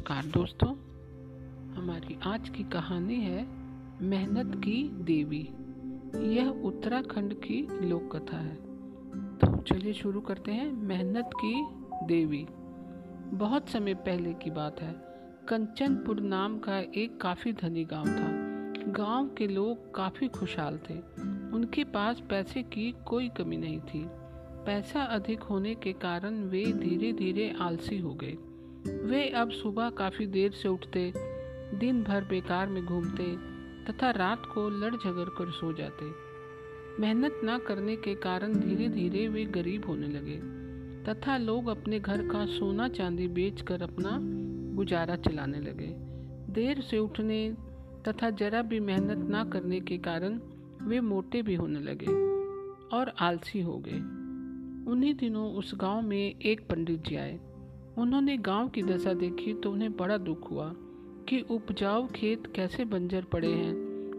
नमस्कार दोस्तों, हमारी आज की कहानी है मेहनत की देवी। यह उत्तराखंड की लोक कथा है। तो चलिए शुरू करते हैं, मेहनत की देवी। बहुत समय पहले की बात है। कंचनपुर नाम का एक काफ़ी धनी गाँव था। गाँव के लोग काफ़ी खुशहाल थे। उनके पास पैसे की कोई कमी नहीं थी। पैसा अधिक होने के कारण वे धीरे धीरे आलसी हो गए। वे अब सुबह काफ़ी देर से उठते, दिन भर बेकार में घूमते, तथा रात को लड़ झगड़ कर सो जाते। मेहनत न करने के कारण धीरे धीरे वे गरीब होने लगे, तथा लोग अपने घर का सोना चांदी बेचकर अपना गुजारा चलाने लगे। देर से उठने तथा जरा भी मेहनत ना करने के कारण वे मोटे भी होने लगे और आलसी हो गए। उन्हीं दिनों उस गाँव में एक पंडित जी आए। उन्होंने गाँव की दशा देखी तो उन्हें बड़ा दुख हुआ कि उपजाऊ खेत कैसे बंजर पड़े हैं।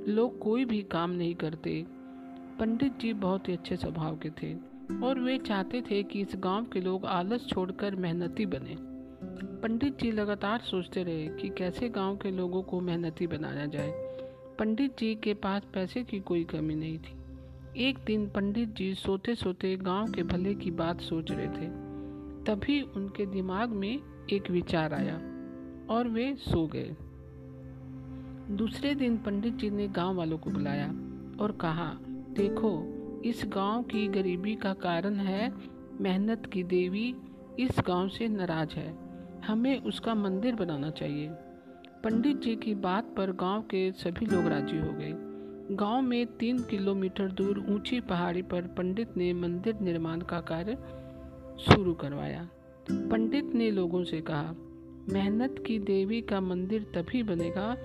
लोग कोई भी काम नहीं करते। पंडित जी बहुत ही अच्छे स्वभाव के थे और वे चाहते थे कि इस गाँव के लोग आलस छोड़कर मेहनती बने। पंडित जी लगातार सोचते रहे कि कैसे गाँव के लोगों को मेहनती बनाया जाए। पंडित जी के पास पैसे की कोई कमी नहीं थी। एक दिन पंडित जी सोते सोते गाँव के भले की बात सोच रहे थे। तभी उनके दिमाग में एक विचार आया और वे सो गए। दूसरे दिन पंडित जी ने गाँव वालों को बुलाया और कहा, देखो, इस गाँव की गरीबी का कारण है मेहनत की देवी इस गाँव से नाराज़ है। हमें उसका मंदिर बनाना चाहिए। पंडित जी की बात पर गाँव के सभी लोग राज़ी हो गए। गाँव में तीन किलोमीटर दूर ऊँची पहाड़ी पर पंडित ने मंदिर निर्माण का कार्य शुरू करवाया। पंडित ने लोगों से कहा, मेहनत की देवी का मंदिर तभी बनेगा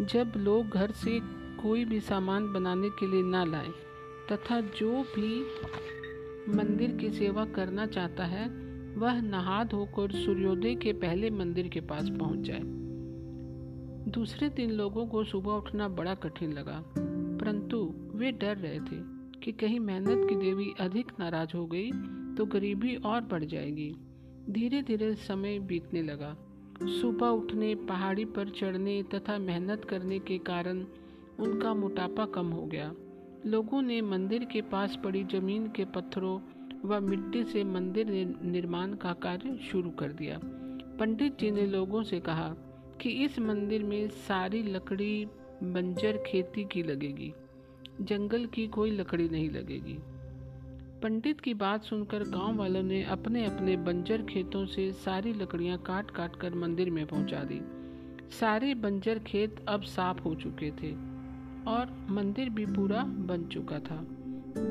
जब लोग घर से कोई भी सामान बनाने के लिए ना लाए, तथा जो भी मंदिर की सेवा करना चाहता है, वह नहा धोकर सूर्योदय के पहले मंदिर के पास पहुँच जाए। दूसरे दिन लोगों को सुबह उठना बड़ा कठिन लगा, परंतु वे डर रहे थे कि कहीं मेहनत की देवी अधिक नाराज़ हो गई तो गरीबी और बढ़ जाएगी। धीरे धीरे समय बीतने लगा। सुबह उठने, पहाड़ी पर चढ़ने तथा मेहनत करने के कारण उनका मोटापा कम हो गया। लोगों ने मंदिर के पास पड़ी ज़मीन के पत्थरों व मिट्टी से मंदिर निर्माण का कार्य शुरू कर दिया। पंडित जी ने लोगों से कहा कि इस मंदिर में सारी लकड़ी, बंजर खेती की लगेगी। जंगल की कोई लकड़ी नहीं लगेगी। पंडित की बात सुनकर गाँव वालों ने अपने अपने बंजर खेतों से सारी लकड़ियाँ काट काट कर मंदिर में पहुँचा दी। सारे बंजर खेत अब साफ़ हो चुके थे और मंदिर भी पूरा बन चुका था।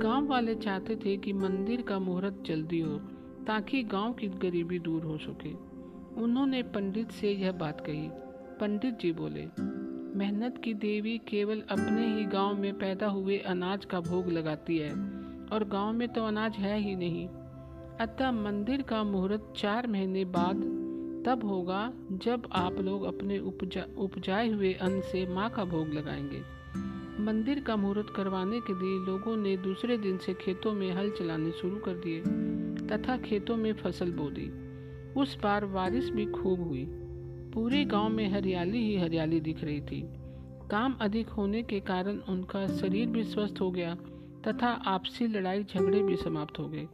गाँव वाले चाहते थे कि मंदिर का मुहूर्त जल्दी हो, ताकि गाँव की गरीबी दूर हो सके। उन्होंने पंडित से यह बात कही। पंडित जी बोले, मेहनत की देवी केवल अपने ही गाँव में पैदा हुए अनाज का भोग लगाती है। और गाँव में तो अनाज है ही नहीं। अतः मंदिर का मुहूर्त चार महीने बाद तब होगा जब आप लोग अपने उपजा, उपजाए हुए अन्न से माँ का भोग लगाएँगे। मंदिर का मुहूर्त करवाने के लिए लोगों ने दूसरे दिन से खेतों में हल चलाने शुरू कर दिए, तथा खेतों में फ़सल बो दी उस बार बारिश भी खूब हुई। पूरे गाँव में हरियाली ही हरियाली दिख रही थी। काम अधिक होने के कारण उनका शरीर भी स्वस्थ हो गया तथा आपसी लड़ाई झगड़े भी समाप्त हो गए।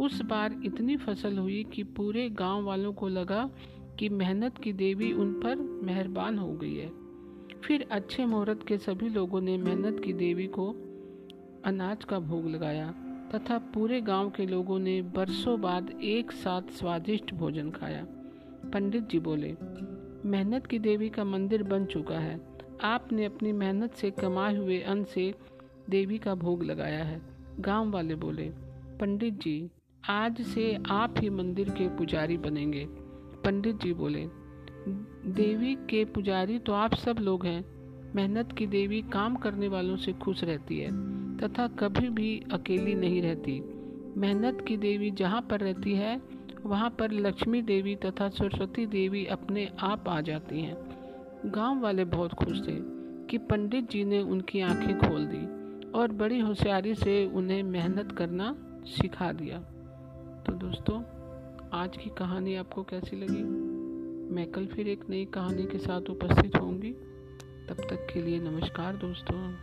उस बार इतनी फ़सल हुई कि पूरे गाँव वालों को लगा कि मेहनत की देवी उन पर मेहरबान हो गई है। फिर अच्छे मुहूर्त के सभी लोगों ने मेहनत की देवी को अनाज का भोग लगाया तथा पूरे गाँव के लोगों ने बरसों बाद एक साथ स्वादिष्ट भोजन खाया। पंडित जी बोले, मेहनत की देवी का मंदिर बन चुका है। आपने अपनी मेहनत से कमाए हुए अन्न से देवी का भोग लगाया है। गाँव वाले बोले, पंडित जी, आज से आप ही मंदिर के पुजारी बनेंगे। पंडित जी बोले, देवी के पुजारी तो आप सब लोग हैं। मेहनत की देवी काम करने वालों से खुश रहती है, तथा कभी भी अकेली नहीं रहती। मेहनत की देवी जहाँ पर रहती है, वहाँ पर लक्ष्मी देवी तथा सरस्वती देवी अपने आप आ जाती हैं। गाँव वाले बहुत खुश थे कि पंडित जी ने उनकी आँखें खोल दी। और बड़ी होशियारी से उन्हें मेहनत करना सिखा दिया। तो दोस्तों, आज की कहानी आपको कैसी लगी? मैं कल फिर एक नई कहानी के साथ उपस्थित होंगी। तब तक के लिए नमस्कार दोस्तों।